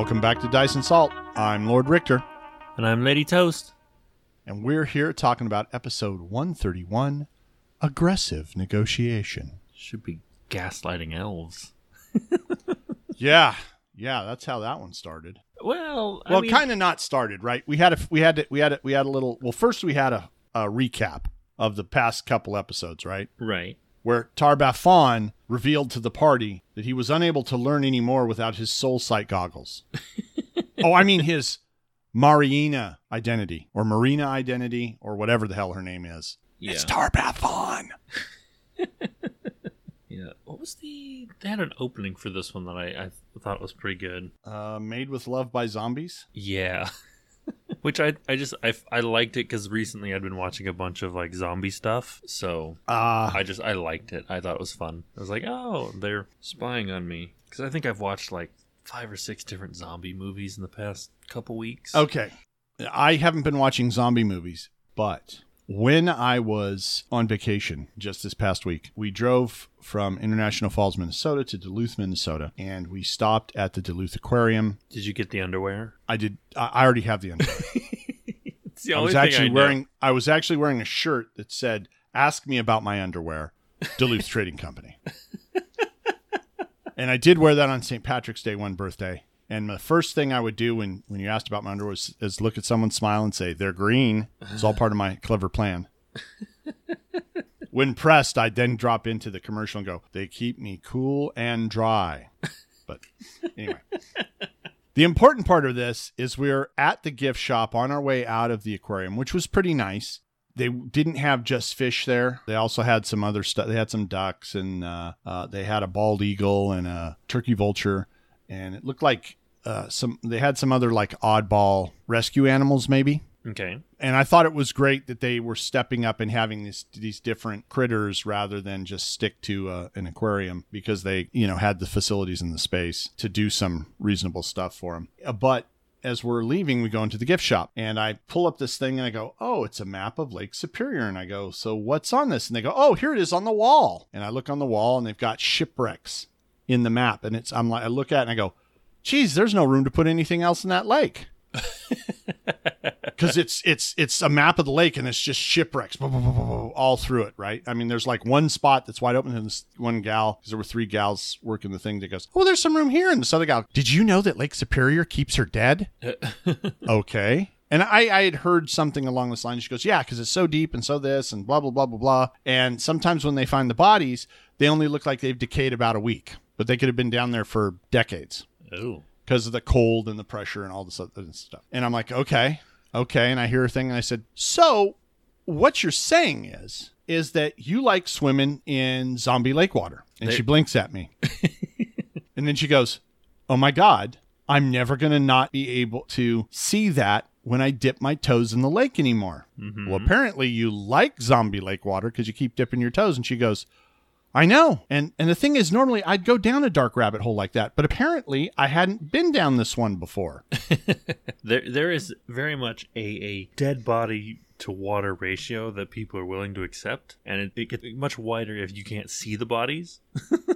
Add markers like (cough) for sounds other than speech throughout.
Welcome back to Dice and Salt. I'm Lord Richter, And I'm Lady Toast. and we're here talking about episode 131 Aggressive Negotiation. Should be gaslighting elves. (laughs) Yeah, yeah, that's how that one started. Well, I Well, mean, kind of not started, right? We had a we had to, we had a, we had a little. Well, first we had a, a recap of the past couple episodes, right? right. Where Tar-Baphon revealed to the party that he was unable to learn any more without his soul sight goggles. (laughs) oh, I mean his Marina identity or Marina identity or whatever the hell her name is. Yeah. It's Tar-Baphon. (laughs) yeah. What was the? They had an opening for this one that I, I thought was pretty good. Uh, made with love by zombies. Yeah. (laughs) Which I I just I, I liked it because recently I'd been watching a bunch of like zombie stuff, so Ah, I just I liked it. I thought it was fun. I was like, oh, they're spying on me because I think I've watched like five or six different zombie movies in the past couple weeks. Okay. I haven't been watching zombie movies, but when I was on vacation just this past week, we drove from International Falls, Minnesota to Duluth, Minnesota, and we stopped at the Duluth Aquarium. Did you get the underwear? I did I I already have the underwear. (laughs) It's the I was actually wearing I was actually wearing a shirt that said ask me about my underwear, Duluth (laughs) Trading Company. and I did wear that on St. Patrick's Day one birthday. And the first thing I would do when, when you asked about my underwear was, is look at someone smile and say, they're green. It's all part of my clever plan. (laughs) when pressed, I'd then drop into the commercial and go, they keep me cool and dry. But anyway. The important part of this is we're at the gift shop on our way out of the aquarium, which was pretty nice. They didn't have just fish there. They also had some other stuff. They had some ducks and uh, uh, they had a bald eagle and a turkey vulture. And it looked like uh, some, they had some other like oddball rescue animals, maybe Okay. and I thought it was great that they were stepping up and having these these different critters rather than just stick to uh, an aquarium because they you know had the facilities and the space to do some reasonable stuff for them. But as we're leaving, we go into the gift shop and I pull up this thing and I go, "Oh, it's a map of Lake Superior." And I go, "So what's on this?" And they go, "Oh, here it is on the wall." And I look on the wall and they've got shipwrecks in the map and it's I'm like I look at it and I go, "Geez, there's no room to put anything else in that lake." (laughs) because it's it's it's a map of the lake and it's just shipwrecks blah, blah, blah, blah, blah, all through it right i mean there's like one spot that's wide open and this one gal because there were three gals working the thing that goes oh there's some room here and this other gal did you know that lake superior keeps her dead (laughs) okay and I, I had heard something along this line. She goes, Yeah, because it's so deep and so this and blah, blah, blah, blah, blah. And sometimes when they find the bodies, they only look like they've decayed about a week, but they could have been down there for decades Oh. because of the cold and the pressure and all this other stuff. And I'm like, okay, okay. And I hear a thing and I said, so what you're saying is, is that you like swimming in zombie lake water. And They- she blinks at me. (laughs) and then she goes, oh my God, I'm never going to not be able to see that when I dip my toes in the lake anymore. Mm-hmm. Well, apparently you like zombie lake water because you keep dipping your toes. And she goes, I know. And and the thing is normally I'd go down a dark rabbit hole like that, but apparently I hadn't been down this one before. (laughs) There, there is very much a, a dead body to water ratio that people are willing to accept, and it, it gets much wider if you can't see the bodies.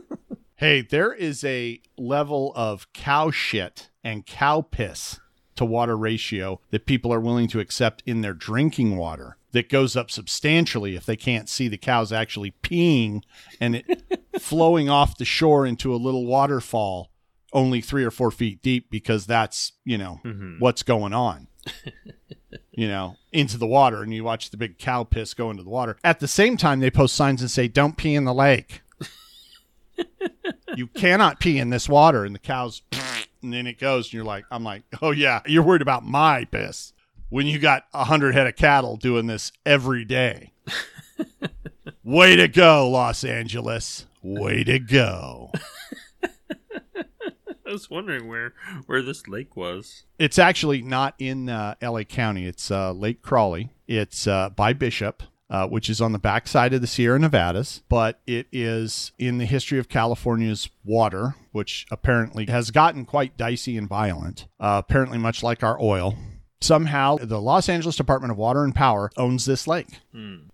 (laughs) hey, there is a level of cow shit and cow piss to water ratio that people are willing to accept in their drinking water that goes up substantially if they can't see the cows actually peeing and it (laughs) flowing off the shore into a little waterfall only three or four feet deep because that's you know Mhm. what's going on (laughs) you know into the water and you watch the big cow piss go into the water. At the same time they post signs and say don't pee in the lake. (laughs) You cannot pee in this water. And the cows and then it goes and you're like i'm like oh yeah you're worried about my piss when you got a hundred head of cattle doing this every day. (laughs) Way to go los angeles. Way to go. (laughs) I was wondering where where this lake was. it's actually not in uh, la county. It's uh, lake Crowley. It's uh, by bishop uh, which is on the backside of the Sierra Nevadas, but it is in the history of California's water, which apparently has gotten quite dicey and violent, uh, apparently, much like our oil. Somehow, the Los Angeles Department of Water and Power owns this lake.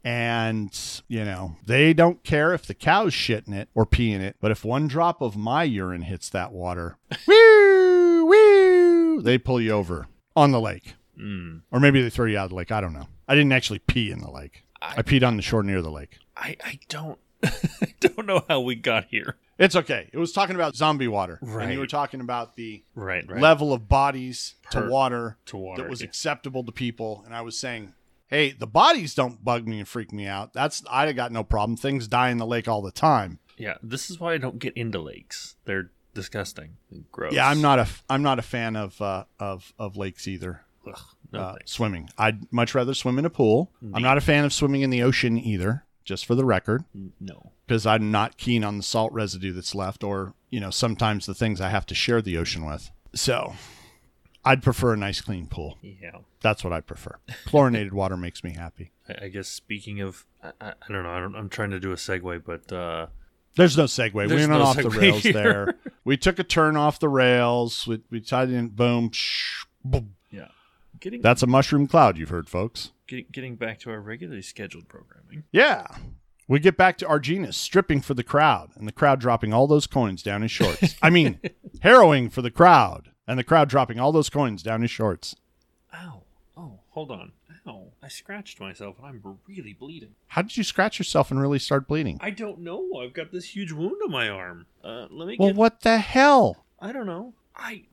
And, you know, they don't care if the cows shit in it or pee in it, but if one drop of my urine hits that water, (laughs) woo, woo, they pull you over on the lake. Mm. Or maybe they throw you out of the lake. I don't know. I didn't actually pee in the lake. I, I- peed on the shore near the lake. I, I don't (laughs) I don't know how we got here. It's okay. It was talking about zombie water. And you were talking about the Right, right. level of bodies Per- to water to water. that was yeah. acceptable to people. And I was saying, hey, the bodies don't bug me and freak me out. That's I got no problem. Things die in the lake all the time. Yeah, this is why I don't get into lakes. They're disgusting. and Gross. Yeah, I'm not a I'm not a fan of uh, of of lakes either. Ugh, no uh, swimming. I'd much rather swim in a pool. I'm not a fan of swimming in the ocean either, just for the record, No. because I'm not keen on the salt residue that's left or, you know, sometimes the things I have to share the ocean with. So I'd prefer a nice clean pool. Yeah. That's what I prefer. Chlorinated water makes me happy. I, I guess speaking of, I, I, I don't know. I don't, I'm trying to do a segue, but uh, There's no segue. we There's went no off the rails here. there. We took a turn off the rails. We, we tied in, boom, shh, boom. yeah, getting That's a mushroom cloud, you've heard, folks. Getting getting back to our regularly scheduled programming. Yeah. We get back to Arginus stripping for the crowd and the crowd dropping all those coins down his shorts. I mean, (laughs) harrowing for the crowd and the crowd dropping all those coins down his shorts. Ow! Oh, hold on. Ow! I scratched myself and I'm really bleeding. How did you scratch yourself and really start bleeding? I don't know. I've got this huge wound on my arm. Uh, let me Well, get. what the hell? I don't know. I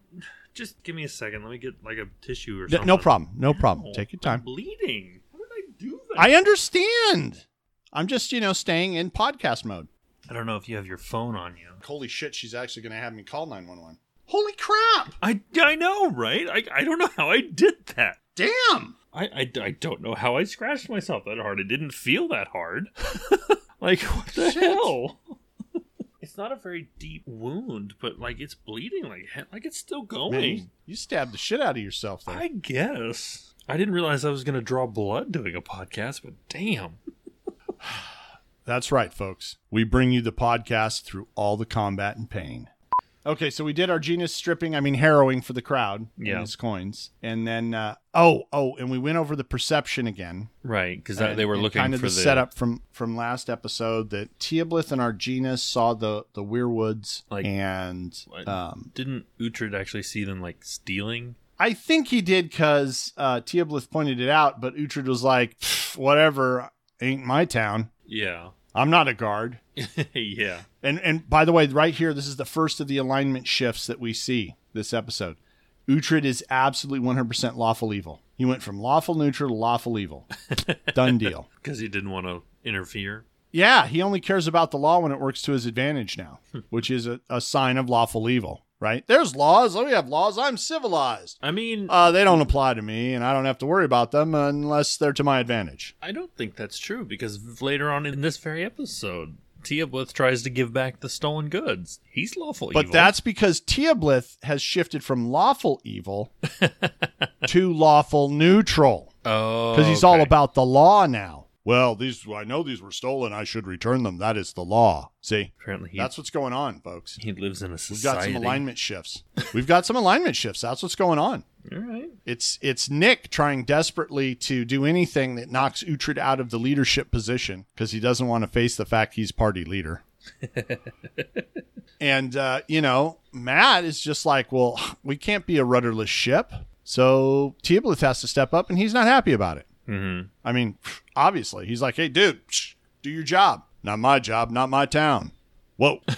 just give me a second. Let me get like a tissue or something. No problem. No problem. Ow, Take your I'm time. bleeding. How did I do that? I understand. I'm just, you know, staying in podcast mode. I don't know if you have your phone on you. Holy shit, she's actually going to have me call 911. Holy crap! I, I know, right? I, I don't know how I did that. Damn! I, I, I don't know how I scratched myself that hard. It didn't feel that hard. (laughs) like, what the Shit. hell? It's not a very deep wound, but like it's bleeding like like it's still going. Man, you, you stabbed the shit out of yourself there. I guess. I didn't realize I was going to draw blood doing a podcast, but damn. (sighs) That's right, folks. We bring you the podcast through all the combat and pain. Okay, so we did our genius stripping, I mean harrowing for the crowd Yeah. and his coins. And then uh oh, oh, and we went over the perception again. Right, because they were looking kind of for the, the setup from from last episode that Teoblith and our Arginus saw the the wyrwoods Like- and um Didn't Uhtred actually see them like stealing? I think he did because uh, Teoblith pointed it out, but Uhtred was like, whatever, ain't my town. Yeah. I'm not a guard. (laughs) yeah. And and by the way, right here, this is the first of the alignment shifts that we see this episode. Uhtred is absolutely 100% lawful evil. He went from lawful neutral to lawful evil. (laughs) Done deal. Because he didn't want to interfere. Yeah, he only cares about the law when it works to his advantage now, hmm. which is a, a sign of lawful evil, right? There's laws. We have laws. I'm civilized. I mean, Uh, they don't apply to me, and I don't have to worry about them unless they're to my advantage. I don't think that's true because later on in this very episode, Teoblith tries to give back the stolen goods. He's lawful But evil. that's because Teoblith has shifted from lawful evil (laughs) to lawful neutral oh, because he's all about the law now. Well, these I know these were stolen. I should return them. That is the law. See, Apparently, he, that's what's going on, folks. he lives in a society. We've got some alignment shifts. We've got some alignment shifts. That's what's going on. All right. It's it's Nick trying desperately to do anything that knocks Uhtred out of the leadership position because he doesn't want to face the fact he's party leader. (laughs) and uh, you know, Matt is just like, well, we can't be a rudderless ship, so Teoblith has to step up, and he's not happy about it. Mm-hmm. I mean, obviously, he's like, hey, dude, do your job. Not my job, not my town. Whoa. (laughs)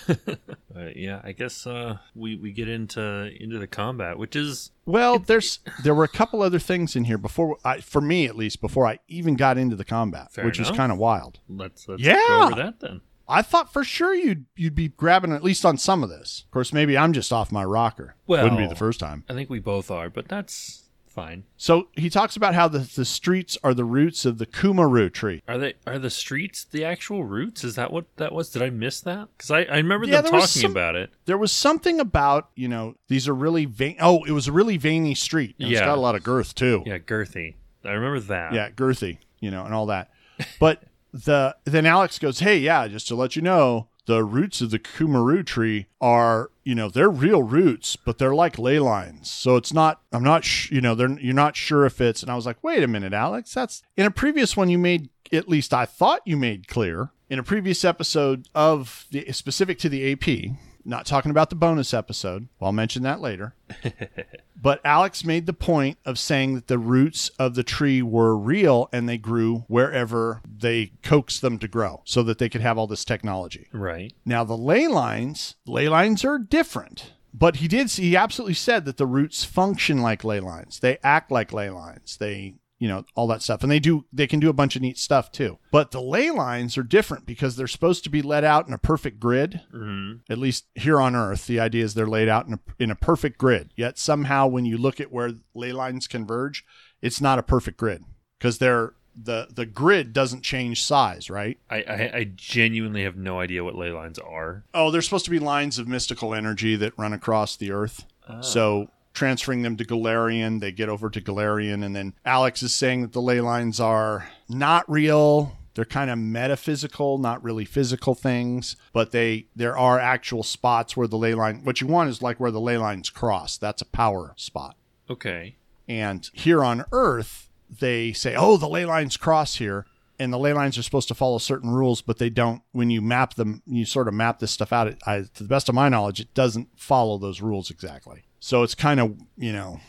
Uh, yeah, I guess uh, we we get into into the combat, which is Well, there's there were a couple other things in here before I, for me at least, before I even got into the combat, Fair which is kind of wild. let's let's Yeah. go over that then. I thought for sure you'd you'd be grabbing at least on some of this. Of course, maybe I'm just off my rocker. Well- Wouldn't be the first time. I think we both are, but that's fine. So he talks about how the, the streets are the roots of the Kumaru tree. Are they are the streets the actual roots? Is that what that was? Did I miss that? Because I, I remember Yeah, them talking some- about it. There was something about you know these are really vein. Oh, it was a really veiny street. And It's Yeah. got a lot of girth too. Yeah, girthy. I remember that. yeah, girthy, you know, and all that. But the then Alex goes, "Hey, yeah, just to let you know, the roots of the kumaru tree are, you know, they're real roots, but they're like ley lines. So it's not. I'm not, sh- you know, they're you're not sure if it's." And I was like, "Wait a minute, Alex. That's in a previous one you made. At least I thought you made clear." In a previous episode of the specific to the AP, Not talking about the bonus episode. I'll mention that later. (laughs) but Alex made the point of saying that the roots of the tree were real and they grew wherever they coaxed them to grow so that they could have all this technology. Right. Now the ley lines, ley lines are different. But he did he absolutely said that the roots function like ley lines. They act like ley lines. They you know all that stuff. And they do they can do a bunch of neat stuff too. But the ley lines are different because they're supposed to be let out in a perfect grid. Mm-hmm. at least here on earth the idea is they're laid out in a, in a perfect grid. Yet somehow when you look at where ley lines converge it's not a perfect grid because they're the the grid doesn't change size right? I, I I genuinely have no idea what ley lines are. oh they're supposed to be lines of mystical energy that run across the earth. So transferring them to Golarion, they get over to Golarion, and then Alex is saying that the ley lines are not real. They're kind of metaphysical, not really physical things, but they there are actual spots where the ley line. What you want is like where the ley lines cross. That's a power spot. okay. And here on Earth, they say, "Oh, the ley lines cross here." And the ley lines are supposed to follow certain rules, but they don't. When you map them, you sort of map this stuff out. It, I, to the best of my knowledge, it doesn't follow those rules exactly. So it's kind of, you know,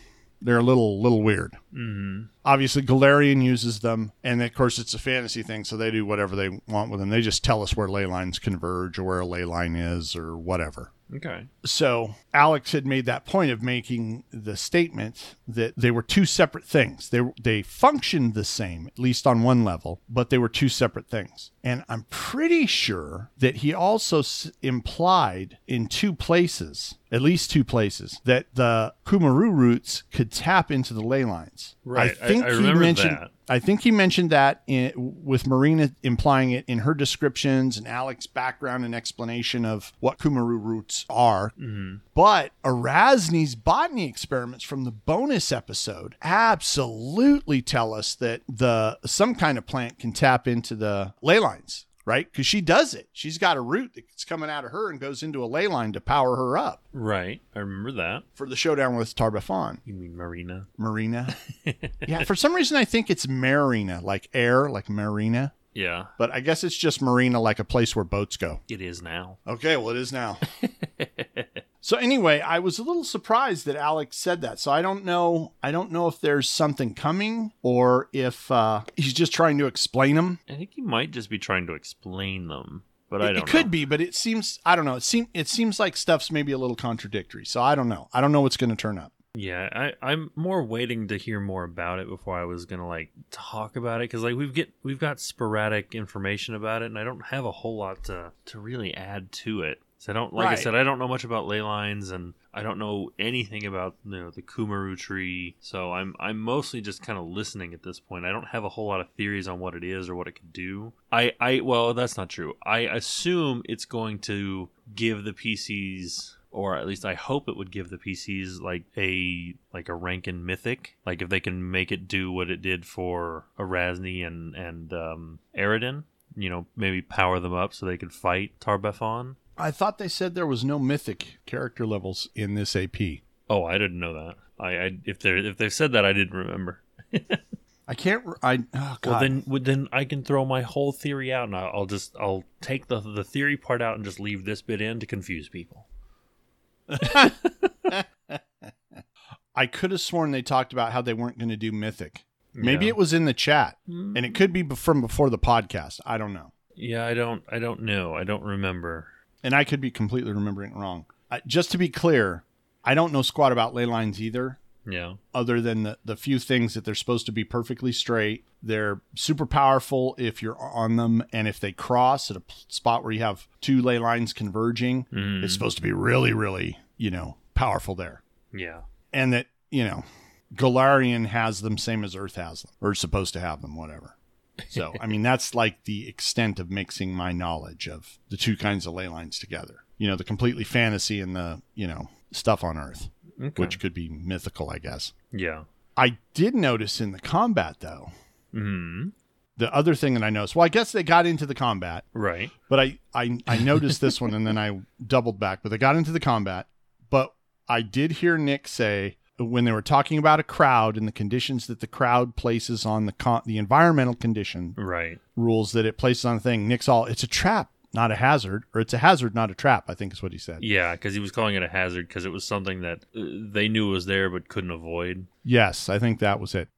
they're a little, little weird. Mm-hmm. Obviously, Golarion uses them, and of course, it's a fantasy thing, so they do whatever they want with them. They just tell us where ley lines converge or where a ley line is or whatever. Okay. So Alex had made that point of making the statement that they were two separate things. They they functioned the same, at least on one level, but they were two separate things. And I'm pretty sure that he also s- implied in two places, at least two places, that the Kumaru roots could tap into the ley lines. Right. I- I think I he remember mentioned. that. I think he mentioned that in, with Marina implying it in her descriptions and Alex's background and explanation of what Kumaru roots are. Mm-hmm. But Erasni's botany experiments from the bonus episode absolutely tell us that the some kind of plant can tap into the ley lines, right? Because she does it. She's got a root that's coming out of her and goes into a ley line to power her up Right. I remember that. for the showdown with Tar-Baphon. You mean Marina? Marina. (laughs) yeah, for some reason I think it's Marina, like air, like Marina. Yeah. But I guess it's just marina, like a place where boats go. It is now. Okay, well, it is now. (laughs) so anyway, I was a little surprised that Alex said that. So I don't know. I don't know if there's something coming or if uh, he's just trying to explain them. I think he might just be trying to explain them, but I don't it could know. be, but it seems I don't know. It seems it seems like stuff's maybe a little contradictory. So I don't know. I don't know what's going to turn up. Yeah, I, I'm more waiting to hear more about it before I was gonna like talk about it because like we've get we've got sporadic information about it, and I don't have a whole lot to to really add to it. So I don't like Right. I said I don't know much about ley lines, and I don't know anything about you know the Kumaru tree. So I'm I'm mostly just kind of listening at this point. I don't have a whole lot of theories on what it is or what it could do. I I well that's not true. I assume it's going to give the PCs or at least I hope it would give the PCs like a like a rank in Mythic. Like if they can make it do what it did for Erasni and and um, Aridin, you know, maybe power them up so they could fight Tar-Baphon. I thought they said there was no mythic character levels in this AP. Oh, I didn't know that. I, I if they if they've said that, I didn't remember. I can't. I oh god. Well, then would then I can throw my whole theory out, and I'll, I'll just I'll take the the theory part out and just leave this bit in to confuse people. (laughs) I could have sworn they talked about how they weren't going to do mythic. Maybe Yeah. it was in the chat, and it hmm. could be from before the podcast. I don't know, Yeah, I don't I don't know. I don't remember. And I could be completely remembering it wrong. I, just to be clear, I don't know squat about ley lines either. Yeah. Other than the, the few things that they're supposed to be perfectly straight, they're super powerful if you're on them, and if they cross at a p- spot where you have two ley lines converging, Mhm. it's supposed to be really, really, you know, powerful there. Yeah. and that you know Golarion has them same as Earth has them or is supposed to have them whatever so I mean that's like the extent of mixing my knowledge of the two kinds of ley lines together you know the completely fantasy and the you know stuff on Earth Okay. which could be mythical I guess yeah. I did notice in the combat though Hmm. the other thing that I noticed well I guess they got into the combat Right. but I, I I noticed this one and then I doubled back. But they got into the combat. But I did hear Nick say when they were talking about a crowd and the conditions that the crowd places on the con- the environmental condition Right. rules that it places on the thing. Nick's all it's a trap. not a hazard, or it's a hazard, not a trap. I think is what he said. Yeah, because he was calling it a hazard because it was something that uh, they knew was there but couldn't avoid. Yes, I think that was it.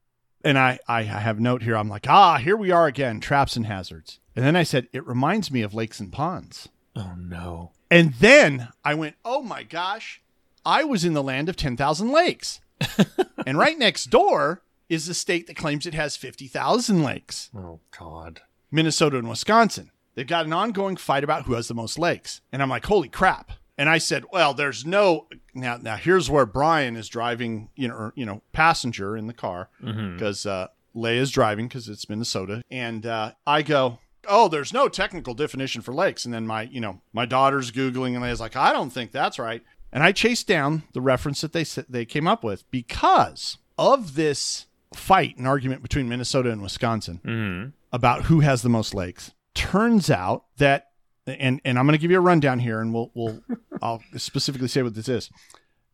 And I, I have a note here. I'm like, ah, here we are again, traps and hazards. And then I said, it reminds me of lakes and ponds. Oh no! And then I went, oh my gosh, I was in the land of 10,000 lakes. (laughs) and right next door is the state that claims it has 50,000 lakes Oh god! Minnesota and Wisconsin. They've got an ongoing fight about who has the most lakes. And I'm like, holy crap. And I said, well, there's no now. Now here's where Brian is driving, you know, or, you know, passenger in the car because uh, Leia's driving because it's Minnesota, and uh, I go, oh, there's no technical definition for lakes. And then my, you know, my daughter's googling, and Leia's like, I don't think that's right. And I chased down the reference that they they came up with because of this fight and argument between Minnesota and Wisconsin Mhm. about who has the most lakes. Turns out that, and and I'm going to give you a rundown here, and we'll we'll (laughs) I'll specifically say what this is.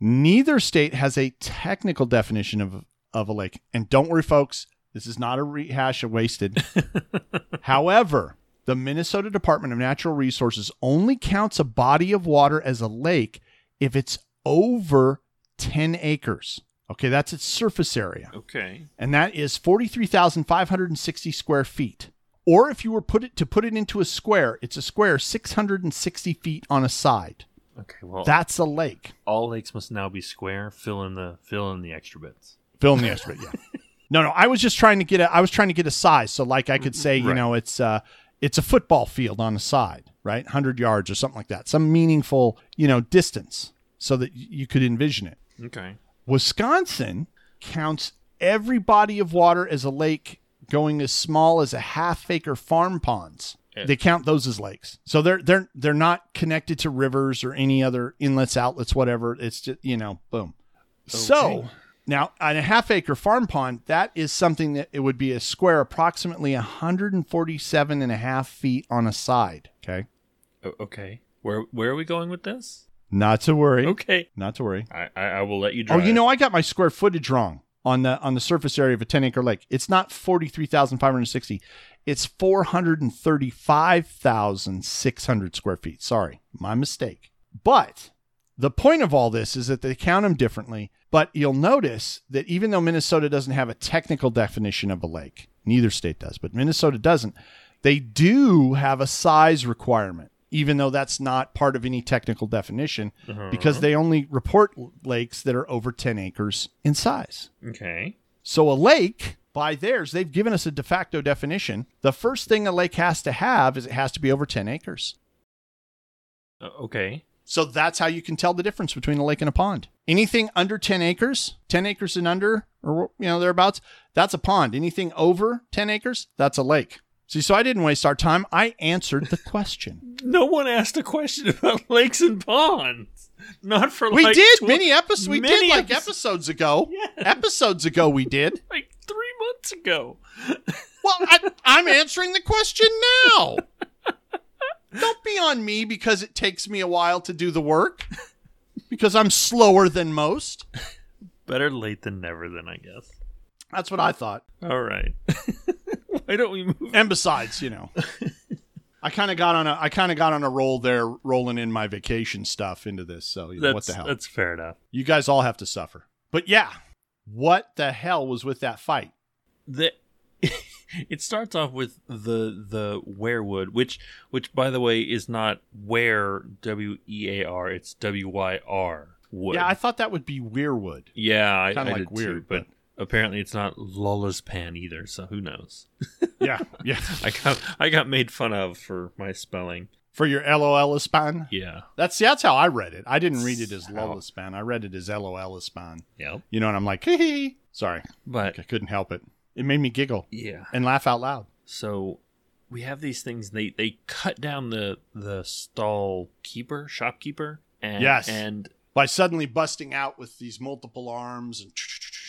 Neither state has a technical definition of of a lake, and don't worry, folks, this is not a rehash of wasted. (laughs) However, the Minnesota Department of Natural Resources only counts a body of water as a lake if it's over 10 acres. Okay, that's its surface area Okay. and that is 43,560 square feet. Or if you were put it to put it into a square, it's a square 660 feet on a side. Okay. Well, That's a lake. all lakes must now be square. Fill in the fill in the extra bits. Fill in the extra, bit, yeah. (laughs) No, no, I was just trying to get a I was trying to get a size. So like I could say, you Right. know, it's uh it's a football field on a side, right? 100 yards or something like that. Some meaningful, you know, distance so that you could envision it. Okay. Wisconsin counts every body of water as a lake going as small as a half acre farm ponds. Yeah. They count those as lakes. So they're they're they're not connected to rivers or any other inlets, outlets, whatever. It's just, you know, boom. So now on a half acre farm pond, that is something that it would be a square approximately 147 and a half feet on a side. Okay. O- okay. Where where are we going with this? Not to worry. Okay. Not to worry. I I, I will let you drive. Oh, you know, I got my square footage wrong on the on the surface area of a 10 acre lake. It's not 43,560. It's 435,600 square feet. Sorry, my mistake. But the point of all this is that they count them differently. But you'll notice that even though Minnesota doesn't have a technical definition of a lake, neither state does, but Minnesota doesn't, they do have a size requirement, even though that's not part of any technical definition Uh-huh. because they only report lakes that are over 10 acres in size. Okay. So a lake, by theirs, they've given us a de facto definition. The first thing a lake has to have is it has to be over 10 acres. Uh, okay. So that's how you can tell the difference between a lake and a pond. Anything under 10 acres, 10 acres and under, or you know, thereabouts, that's a pond. Anything over 10 acres, that's a lake. See, so I didn't waste our time. I answered the question. (laughs) No one asked a question about (laughs) lakes and ponds. Not for We like did tw- many episodes. We many did like episodes. episodes ago. Yes. Episodes ago, we did. (laughs) like three months ago. Well, I, I'm answering the question now. Don't be on me because it takes me a while to do the work. Because I'm slower than most. Better late than never, then I guess. That's what I thought. All right. (laughs) Why don't we move? And besides, you know, I kind of got on a I kind of got on a roll there, rolling in my vacation stuff into this. So you know, what the hell? That's fair enough. You guys all have to suffer. But yeah, what the hell was with that fight? The (laughs) it starts off with the the werewood, which which by the way is not where W E A R. It's W Y R wood. Yeah, I thought that would be Weirwood. yeah, I, Kinda I like weird, too, but apparently it's not Lola's pan either. So who knows? (laughs) Yeah, yeah. (laughs) I got I got made fun of for my spelling. For your LOL span. Yeah. That's that's how I read it. I didn't read it as Lola span. I read it as LOL span. Yep. You know, and I'm like, hee hee. Sorry, But I couldn't help it. It made me giggle yeah. and laugh out loud. So we have these things. They they cut down the the stall keeper shopkeeper. And, Yes. And By suddenly busting out with these multiple arms and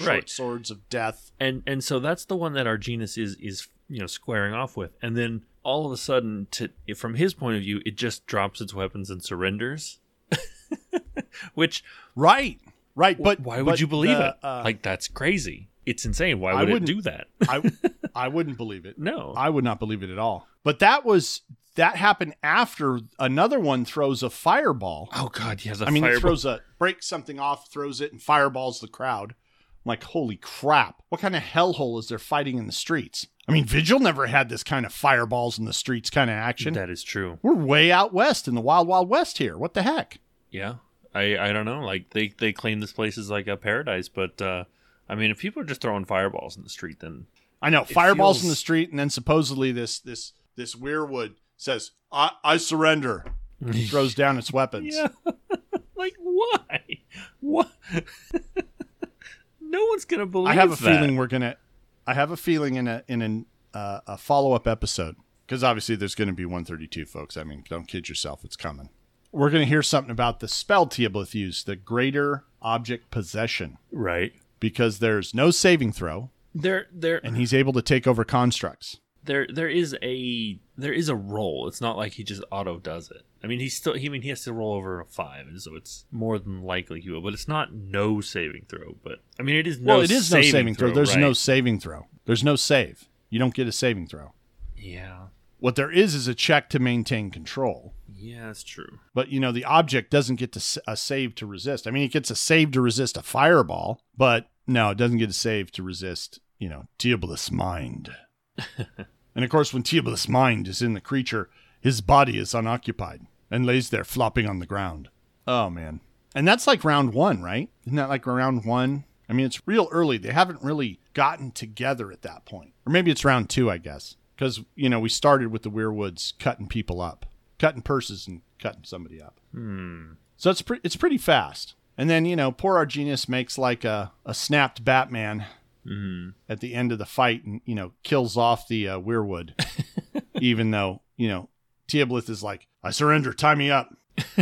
short Right. swords of death. and and so that's the one that our genus is is you know squaring off with and then all of a sudden to from his point of view it just drops its weapons and surrenders (laughs) which Right, right. But why would but you believe it uh, like that's crazy it's insane why I would it wouldn't- do that (laughs) I, I (laughs) wouldn't believe it. no I would not believe it at all. But that was that happened after another one throws a fireball. Oh God, yeah. I mean, fireball. he throws a breaks something off, throws it, and fireballs the crowd. I'm like, holy crap! What kind of hellhole is there fighting in the streets? I mean, Vigil never had this kind of fireballs in the streets kind of action. That is true. We're way out west in the wild, wild west here. What the heck? Yeah. I I don't know. Like they they claim this place is like a paradise, but uh I mean, if people are just throwing fireballs in the street, then I know fireballs in the street, and then supposedly this this this wyrwood says, "I, I surrender." (laughs) Throws down its weapons. yeah. (laughs) like why? What? (laughs) no one's gonna believe. I have a that. feeling we're gonna. I have a feeling in a in an, uh, a follow up episode because obviously there's going to be 132, folks. I mean, don't kid yourself; it's coming. We're going to hear something about the spell Teoblith used, the Greater Object Possession, right because there's no saving throw, there there and he's able to take over constructs. There there is a there is a roll. It's not like he just auto does it. I mean, he's still. He I mean he has to roll over a five, and so it's more than likely he will. But it's not no saving throw. But I mean, it is no. well, it is no saving throw. There's no saving throw. There's no save. You don't get a saving throw. Yeah, What there is is a check to maintain control. yeah, that's true. But you know the object doesn't get to a save to resist. I mean, it gets a save to resist a fireball, but no, it doesn't get a save to resist. You know, Teoblith's mind. (laughs) and of course, when Teoblith's mind is in the creature, his body is unoccupied and lays there flopping on the ground. Oh man, and that's like round one, right? Isn't that like round one? I mean, it's real early. They haven't really gotten together at that point, or maybe it's round two, I guess, because you know we started with the Wyrwoods cutting people up, cutting purses and cutting somebody up. Hmm. So it's pre- it's pretty fast. And then you know, poor Arginus makes like a, a snapped Batman Hmm. at the end of the fight, and you know, kills off the uh, Wyrwood, (laughs) even though you know, Teoblith is like, "I surrender. Tie me up."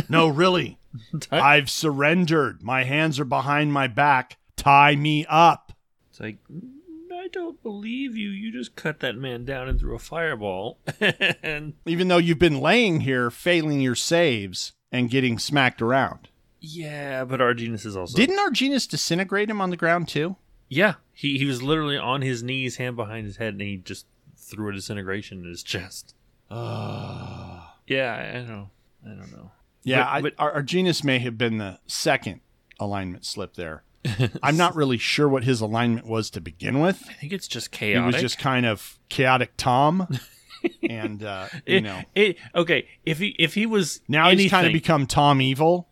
no, really, (laughs) I've surrendered. My hands are behind my back. Tie me up. It's like "Mm, I don't believe you. You just cut that man down and threw a fireball, (laughs) and Even though you've been laying here, failing your saves and getting smacked around. yeah, but our Arginus is also Didn't our Arginus disintegrate him on the ground too? Yeah. He he was literally on his knees, hand behind his head, and he just threw a disintegration in his chest. Yeah, I, I know. I don't know. Yeah, But- I, Ar- Arginus may have been the second alignment slip there. (laughs) I'm not really sure what his alignment was to begin with. I think it's just chaotic. He was just kind of chaotic Tom, (laughs) and uh, you It- know it, okay. If he if he was now he's kind of become Tom Evil.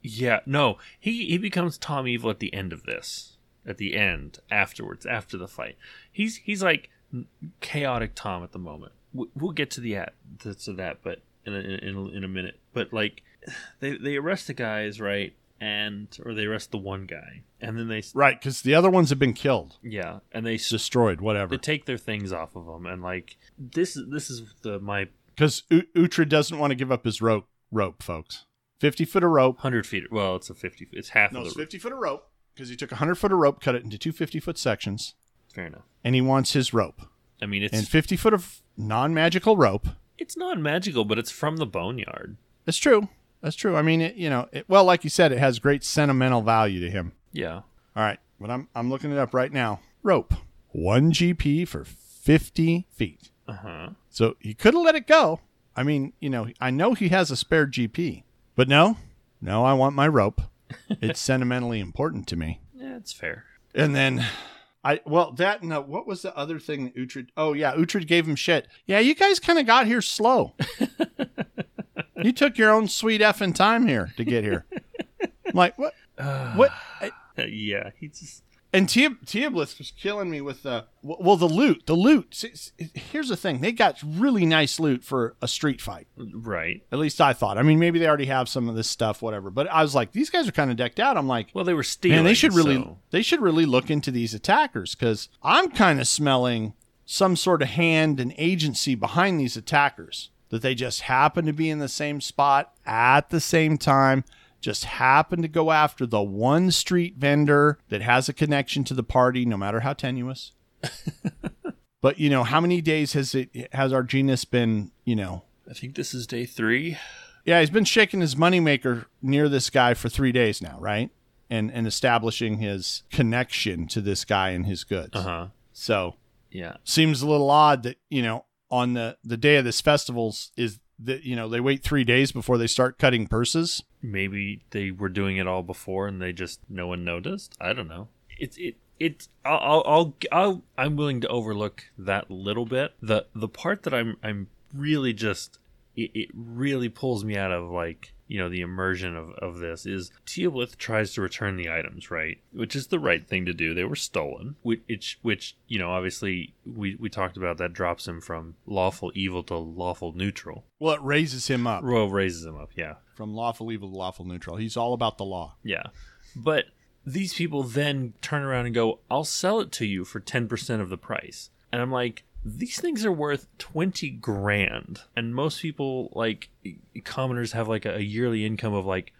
Yeah, no, he he becomes Tom Evil at the end of this. At the end, afterwards, after the fight, he's he's like chaotic Tom at the moment. We- We'll get to the at to, that, but in a, in a, in a minute. But like, they they arrest the guys, right? And or they arrest the one guy, and then they Right, because the other ones have been killed, yeah, and they destroyed, whatever. they take their things off of them, and like this is this is the my Because U- Uhtred doesn't want to give up his rope, rope, folks. 50 foot of rope. hundred feet. Well, it's a fifty. It's half No, of it's the 50 foot of rope because he took a 100 foot of rope, cut it into two 50 foot sections, fair enough. and he wants his rope. I mean, it's And 50 foot of non magical rope. it's not magical, but it's from the boneyard. That's true. That's true. I mean, it, you know, it, well, like you said, it has great sentimental value to him. Yeah. All right, but I'm I'm looking it up right now. Rope, one GP for 50 feet. Uh huh. So he could have let it go. I mean, you know, I know he has a spare GP, but no, no, I want my rope. It's sentimentally important to me. Yeah, it's fair. And then I well that no what was the other thing that Uhtred oh yeah Uhtred gave him shit. Yeah you guys kind of got here slow. (laughs) You took your own sweet effing time here to get here. I'm like what? (sighs) What? Uh, yeah, he just and Tia Teoblith was killing me with the well the loot the loot. Here's the thing. They got really nice loot for a street fight. Right. at least I thought. I mean maybe they already have some of this stuff whatever. But I was like these guys are kind of decked out. I'm like Well, they were stealing. Man, they should really so- they should really look into these attackers because I'm kind of smelling some sort of hand and agency behind these attackers that they just happen to be in the same spot at the same time just happen to go after the one street vendor that has a connection to the party no matter how tenuous (laughs) but you know how many days has it has our genus been you know I think this is day three. yeah, he's been shaking his moneymaker near this guy for three days now, right? And and establishing his connection to this guy and his goods. Uh huh. So Yeah. seems a little odd that you know on the the day of this festivals is that you know they wait three days before they start cutting purses. Maybe they were doing it all before and they just no one noticed. I don't know. It's it it I'll, I'll I'll I'm willing to overlook that little bit. The the part that I'm I'm really just it, it really pulls me out of like you know the immersion of, of this is Teoblith tries to return the items right? Which is the right thing to do. They were stolen which which you know obviously we, we talked about that drops him from lawful evil to lawful neutral. Well, it raises him up. Well raises him up yeah. From lawful evil to lawful neutral. He's all about the law. yeah. But these people then turn around and go I'll sell it to you for 10% of the price. And I'm like these things are worth 20 grand. And most people like commoners have like a yearly income of like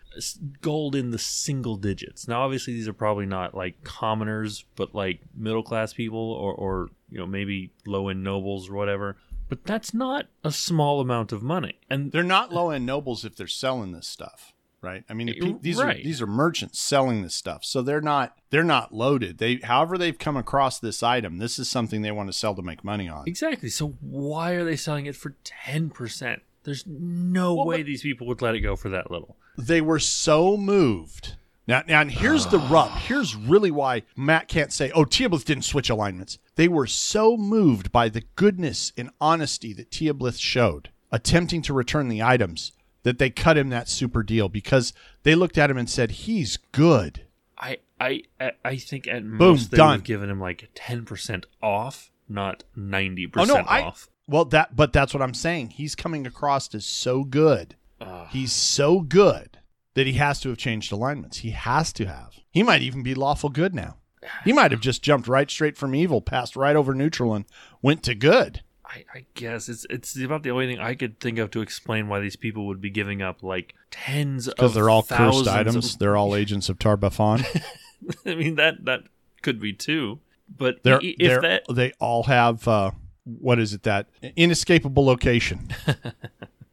gold in the single digits. Now obviously these are probably not like commoners but like middle class people or, or you know maybe low end nobles or whatever. But that's not a small amount of money. And They're not low end nobles if they're selling this stuff, right? I mean, if eh, pe- these are these are merchants selling this stuff, so they're not they're not loaded. They, however, they've come across this item. This is something they want to sell to make money on. exactly so why are they selling it for 10% there's no Well, way these people would let it go for that little They were so moved. Now, now, and here's the (sighs) rub. Here's really why Matt can't say, "Oh, Teoblith didn't switch alignments." They were so moved by the goodness and honesty that Teoblith showed, attempting to return the items, that they cut him that super deal because they looked at him and said, "He's good." I I I- think at most they would done. have given him like ten percent off, not ninety Oh percent no, I off. well that, but that's what I'm saying. He's coming across as so good. Ugh. He's so good that he has to have changed alignments. He has to have. He might even be lawful good now. He might have just jumped right straight from evil, passed right over neutral, and went to good. I, I guess it's it's about the only thing I could think of to explain why these people would be giving up like tens of Because they're all cursed items. of- They're all agents of Tar-Baphon. (laughs) I mean that that could be too. But They're, i- they're if that they all have uh, what is it that inescapable location.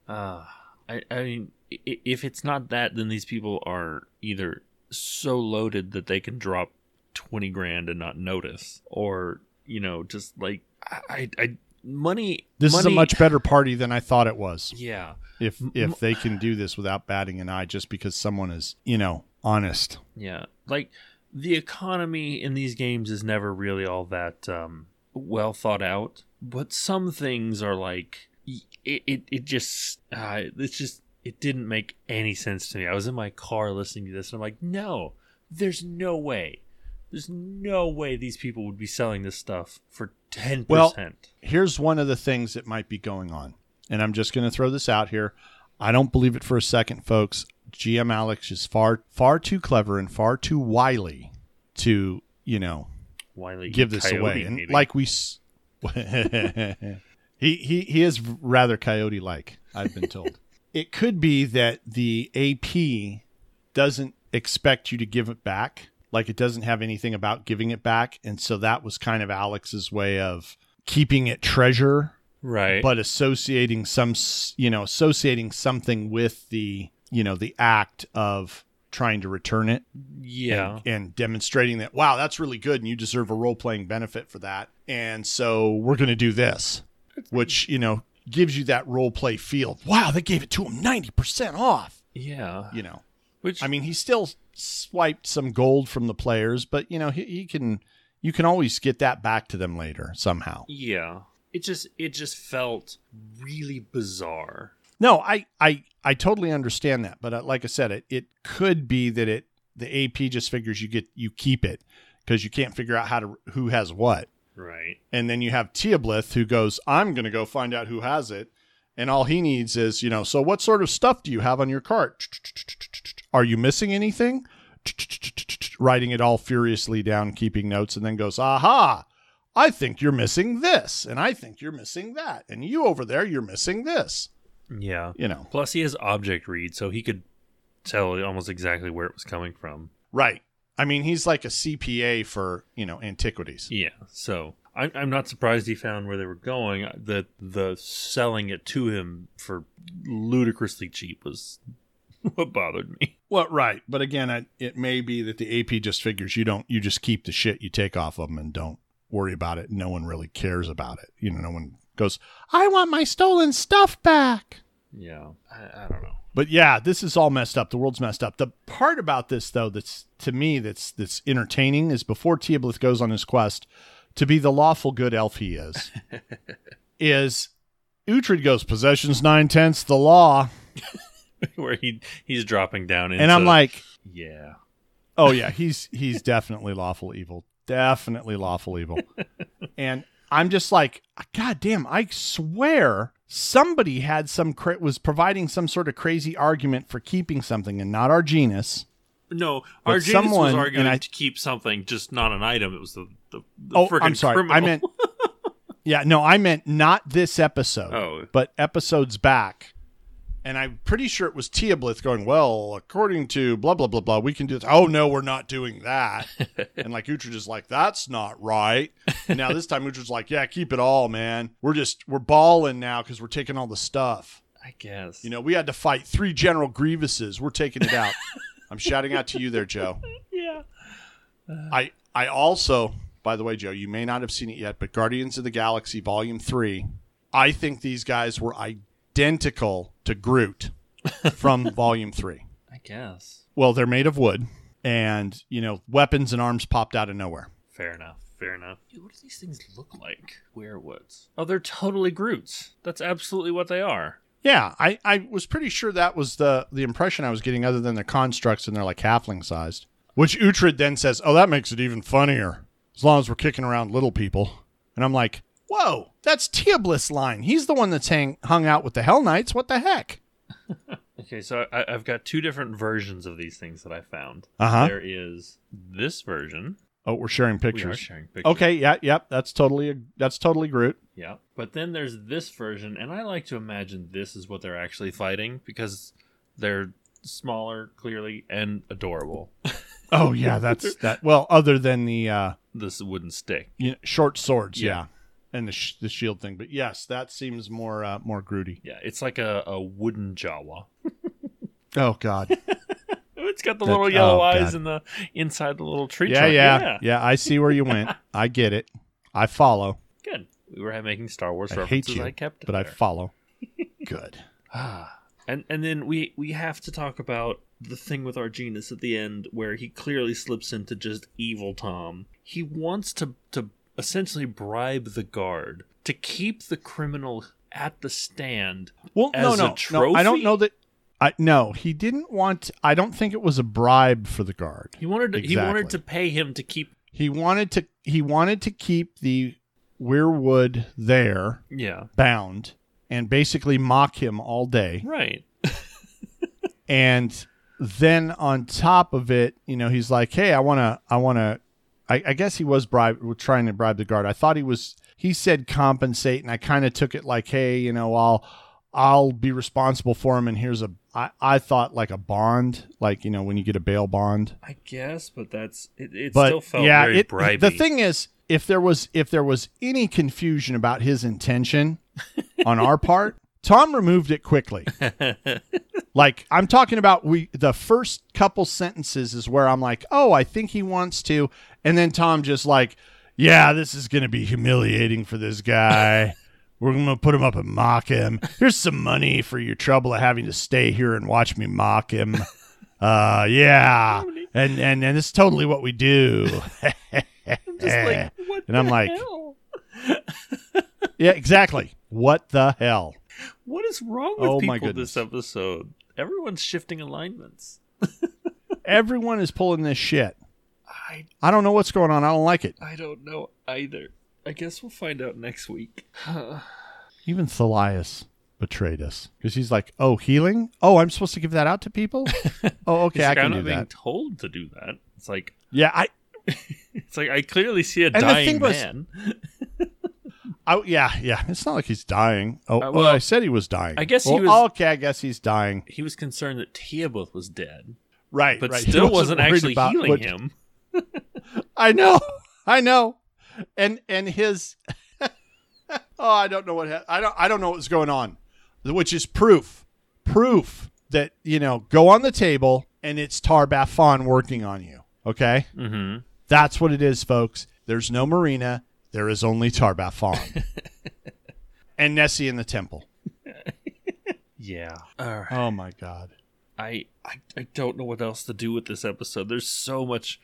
Uh, (laughs) I, I mean, if it's not that, then these people are either so loaded that they can drop twenty grand and not notice, or you know, just like I, I money. This is a much better party than I thought it was. yeah, If if they can do this without batting an eye, just because someone is you know honest. yeah. Like the economy in these games is never really all that um, well thought out, but some things are like it. It, it just uh, it's just it didn't make any sense to me. I was in my car listening to this, and I'm like, no, there's no way. There's no way these people would be selling this stuff for 10%. Well, here's one of the things that might be going on. And I'm just going to throw this out here. I don't believe it for a second, folks. GM Alex is far far too clever and far too wily to, you know, Wiley give this Coyote, away. And maybe. like we s- (laughs) He he he is rather coyote like, I've been told. (laughs) it could be that the AP doesn't expect you to give it back. Like it doesn't have anything about giving it back. And so that was kind of Alex's way of keeping it treasure right, but associating some you know associating something with the you know the act of trying to return it. Yeah, and demonstrating that wow that's really good and you deserve a role-playing benefit for that. And so we're going to do this which you know gives you that role play feel. Wow they gave it to him 90% off. Yeah. you know Which i mean he still swiped some gold from the players but you know he, he can you can always get that back to them later somehow Yeah. It just it just felt really bizarre. No, I I I totally understand that, but uh, like I said, it it could be that it the AP just figures you get you keep it because you can't figure out how to who has what, Right. and then you have Teoblith who goes, "I'm going to go find out who has it," and all he needs is you know, so what sort of stuff do you have on your cart? Are you missing anything? Writing it all furiously down, keeping notes, and then goes, "Aha." I think you're missing this, and I think you're missing that, and you over there, you're missing this. Yeah. You know, Plus he has object read, so he could tell almost exactly where it was coming from. Right. I mean, he's like a CPA for, you know, antiquities. Yeah. So I'm I'm not surprised he found where they were going. Uh, the the selling it to him for ludicrously cheap was (laughs) what bothered me. Well, right. But again, I, it may be that the AP just figures you don't, you just keep the shit you take off of them and don't worry about it. No one really cares about it. You know, no one goes, I want my stolen stuff back. Yeah, I, I don't know. But yeah, this is all messed up. The world's messed up. The part about this, though, that's to me that's that's entertaining is before Teoblith goes on his quest to be the lawful good elf he is, (laughs) is Uhtred goes possessions nine tenths the law, (laughs) Where he he's dropping down into and I'm like, yeah, oh yeah, he's he's definitely lawful evil, definitely lawful evil, (laughs) and I'm just like, God damn, I swear somebody had some cra- was providing some sort of crazy argument for keeping something and not Arginus. no, Arginus someone- was arguing I- to keep something, just not an item. It was the the, the Oh, I'm sorry. criminal. I meant (laughs) Yeah, no, I meant not this episode, Oh. but episodes back. And I'm pretty sure it was Teoblith going, Well, according to blah blah blah blah, we can do this. Oh no, we're not doing that. (laughs) and like Uhtred is like, That's not right. And now this time Uhtred's like, Yeah, keep it all, man. We're just we're balling now because we're taking all the stuff. I guess. You know, we had to fight three General Grievuses. We're taking it out. (laughs) I'm shouting out to you there, Joe. yeah. I I also, by the way, Joe, you may not have seen it yet, but Guardians of the Galaxy Volume Three, I think these guys were identical to Groot from (laughs) Volume Three. I guess. Well, they're made of wood, and you know, weapons and arms popped out of nowhere. Fair enough. Fair enough. Dude, what do these things look like? Wyrwoods. Oh, they're totally Groots. That's absolutely what they are. Yeah, I, I was pretty sure that was the the impression I was getting, other than they're constructs and they're like halfling sized. Which Uhtred then says, "Oh, that makes it even funnier. As long as we're kicking around little people." And I'm like, "Whoa, that's Teoblith's line. He's the one that's hang, hung out with the Hellknights. What the heck?" (laughs) Okay, so I, I've got two different versions of these things that I found. Uh-huh. There is this version. Oh, we're sharing pictures. We are sharing pictures. Okay, yeah, yep, that's totally that's totally Groot. Yeah. But then there's this version, and I like to imagine this is what they're actually fighting because they're smaller, clearly, and adorable. (laughs) Oh yeah, that's (laughs) that. Well, other than the uh, this wooden stick. know, short swords, yeah, Yeah. and the sh- the shield thing. But yes, that seems more uh, more Grooty. Yeah, it's like a, a wooden Jawa. (laughs) Oh God. (laughs) It's got the That- little yellow oh, eyes God. and the inside the little tree yeah, trunk. yeah, yeah, I see where you went. (laughs) I get it. I follow. Good. We were making Star Wars I references. hate you, I kept it but I follow. Good. Ah. And and then we we have to talk about the thing with Arginus at the end where he clearly slips into just evil Tom. He wants to to essentially bribe the guard to keep the criminal at the stand. Well, no, no, no. I don't know that. I no, he didn't want. I don't think it was a bribe for the guard. He wanted to, he wanted to pay him to keep He wanted to. He wanted to keep the Wyrwood there yeah bound and basically mock him all day. right (laughs) And then on top of it, you know, he's like, "Hey, I want to. I want to." I, I guess he was bribe trying to bribe the guard. I thought he was. He said compensate, and I kind of took it like, "Hey, you know, I'll." I'll be responsible for him, and here's a. I, I thought like a bond, like you know when you get a bail bond. I guess but that's it, it but still felt yeah, very it, bribey. the thing is, if there was if there was any confusion about his intention (laughs) on our part, Tom removed it quickly. (laughs) like I'm talking about, we the first couple sentences is where I'm like, oh, I think he wants to, and then Tom just like, yeah, this is gonna be humiliating for this guy. (laughs) We're gonna put him up and mock him. Here's some money for your trouble of having to stay here and watch me mock him. (laughs) Uh, yeah, and and and it's totally what we do. I'm just like (laughs) what And I'm like- hell? (laughs) yeah, exactly. What the hell? what is wrong with Oh, people my this episode everyone's shifting alignments Everyone is pulling this shit. I I don't know what's going on. I don't like it. I don't know either. I guess we'll find out next week. (sighs) Even Thalias betrayed us because he's like, "Oh, healing? Oh, I'm supposed to give that out to people? (laughs) Oh, okay, I can I'm do not being told to do that. It's like Yeah, I, (laughs) it's like I clearly see a the dying was- man. I, yeah, yeah. It's not like he's dying. Oh, Uh, well, I said he was dying. I guess he Well, was- Okay, I guess he's dying. He was concerned that Teoboth was dead, Right, but right. He still wasn't, actually healing what- him. (laughs) I know, I know, and and his. (laughs) oh, I don't know what ha- I don't I don't know what's going on, which is proof, proof that you know go on the table and it's Tar-Baphon working on you. Okay, Mm-hmm. that's what it is, folks. There's no Marina. There is only Tar-Baphon (laughs) and Nessie in the temple. (laughs) Yeah. All right. Oh my god. I, I I don't know what else to do with this episode. There's so much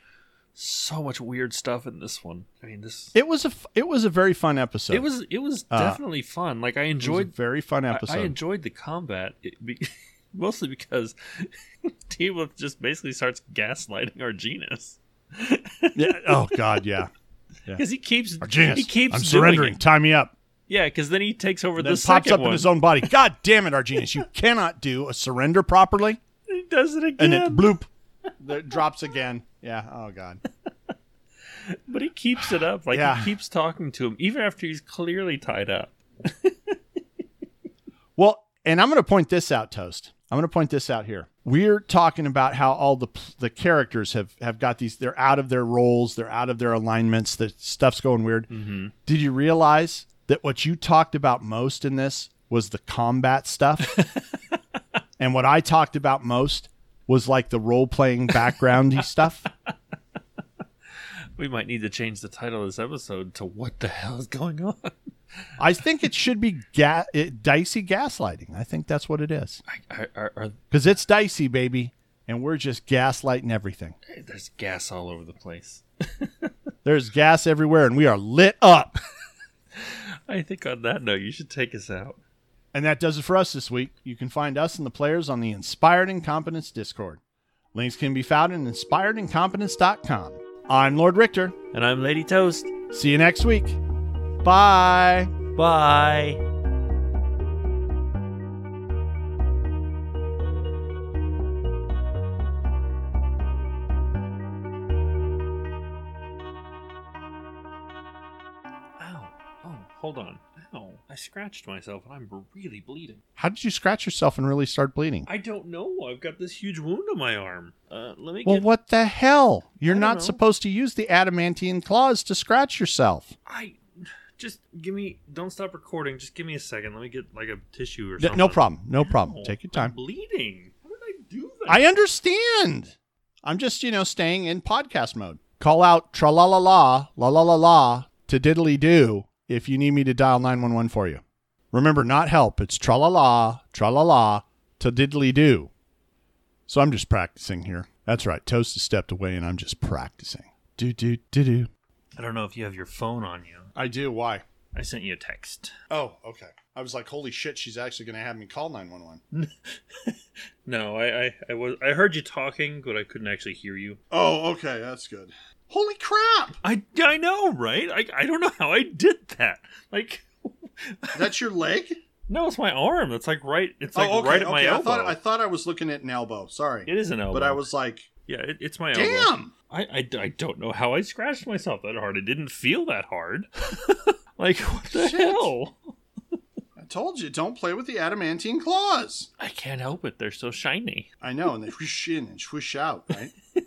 so much weird stuff in this one. I mean, this It was a f- it was a very fun episode. it was it was Uh, definitely fun. Like I It was a enjoyed very fun episode. I enjoyed the combat, be, (laughs) mostly because (laughs) T-Wolf just basically starts gaslighting Arginus. (laughs) yeah. Oh god, yeah. Because he keeps Arginus, he keeps I'm surrendering. it. Tie me up. Yeah, because then he takes over Then the pops up one. in his own body. God damn it, Arginus! You cannot do a surrender properly, He does it again. and it bloop, it drops again. Yeah. Oh god. (laughs) But he keeps it up. Like Yeah. he keeps talking to him even after he's clearly tied up. (laughs) Well, and I'm going to point this out, Toast. I'm going to point this out here. We're talking about how all the the characters have have got these. They're out of their roles. They're out of their alignments. The stuff's going weird. Mm-hmm. Did you realize that what you talked about most in this was the combat stuff, (laughs) and what I talked about most was like the role playing backgroundy (laughs) stuff. We might need to change the title of this episode to "What the hell is going on?" I think it should be ga- it, dicey gaslighting. I think that's what it is I, I, are, because it's dicey, baby, and we're just gaslighting everything. there's gas all over the place. (laughs) There's gas everywhere, and we are lit up. (laughs) I think on that note, you should take us out. And that does it for us this week. You can find us and the players on the Inspired Incompetence Discord. Links can be found at inspiredincompetence.com. I'm Lord Richter. And I'm Lady Toast. See you next week. Bye. Bye. Ow. Oh, hold on. I scratched myself and I'm really bleeding. How did you scratch yourself and really start bleeding? I don't know. I've got this huge wound on my arm. Uh, let me Well, get. what the hell? You're don't know. supposed to use the adamantine claws to scratch yourself. I. Just give me. Don't stop recording. Just give me a second. Let me get like a tissue or something. No problem. No problem. Ow, Take your I'm time. bleeding. How did I do that? I understand. I'm just, you know, staying in podcast mode. Call out tra la la la, la la la la to diddly do if you need me to dial 911 for you. Remember, not help. It's tra la la, tra la la to diddly do. So I'm just practicing here. That's right. Toast has stepped away and I'm just practicing. Do, do, do, do. I don't know if you have your phone on you. I do. Why? I sent you a text. Oh, okay. I was like, holy shit, she's actually going to have me call 911. (laughs) No, I, I, I was I heard you talking, but I couldn't actually hear you. Oh, okay. That's good. Holy crap. I, I know, right? I, I don't know how I did that. Like, (laughs) That's your leg? no, it's my arm. That's like right. It's oh, like right at my I elbow. thought I thought I was looking at an elbow. Sorry, it is an elbow. but I was like, Yeah, it, it's my elbow. damn. I, I, I don't know how I scratched myself that hard. It didn't feel that hard. (laughs) like what the Shit. hell? I told you, don't play with the adamantine claws. I can't help it. They're so shiny. I know, and they whoosh in and swoosh out. Right? (laughs)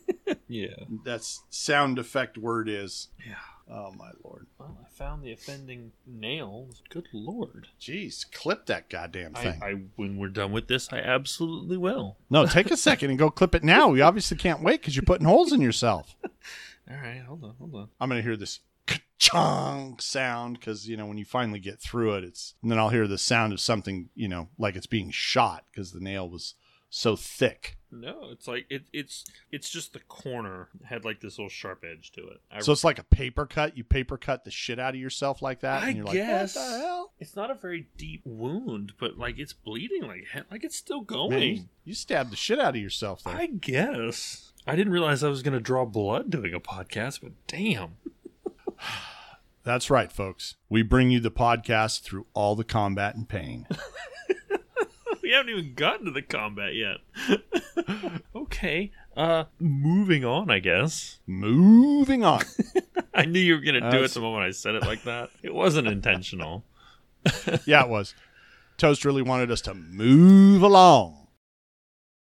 Yeah. That's sound effect word is. Yeah. Oh my lord. Well, I found the offending nail. Good lord. Jeez, clip that goddamn thing. I when we're done with this, I absolutely will. no, take a (laughs) second and go clip it now. We obviously can't wait because you're putting holes in yourself. (laughs) All right, hold on, hold on. I'm gonna hear this ka-chong sound because you know when you finally get through it, it's and then I'll hear the sound of something you know like it's being shot because the nail was so thick. No, it's like it, it's it's just the corner had like this little sharp edge to it. I, So it's like a paper cut. You paper cut the shit out of yourself like that, I and you're guess. like, "What the hell?" it's not a very deep wound, but like it's bleeding, like like it's still going. Man, you, you stabbed the shit out of yourself there. I guess. I didn't realize I was going to draw blood doing a podcast, but damn. (laughs) That's right, folks. We bring you the podcast through all the combat and pain. (laughs) we haven't even gotten to the combat yet. (laughs) okay. Uh moving on, I guess. Moving on. (laughs) I knew you were going to do it the moment I said it like that. It wasn't intentional. (laughs) yeah, it was. Toast really wanted us to move along.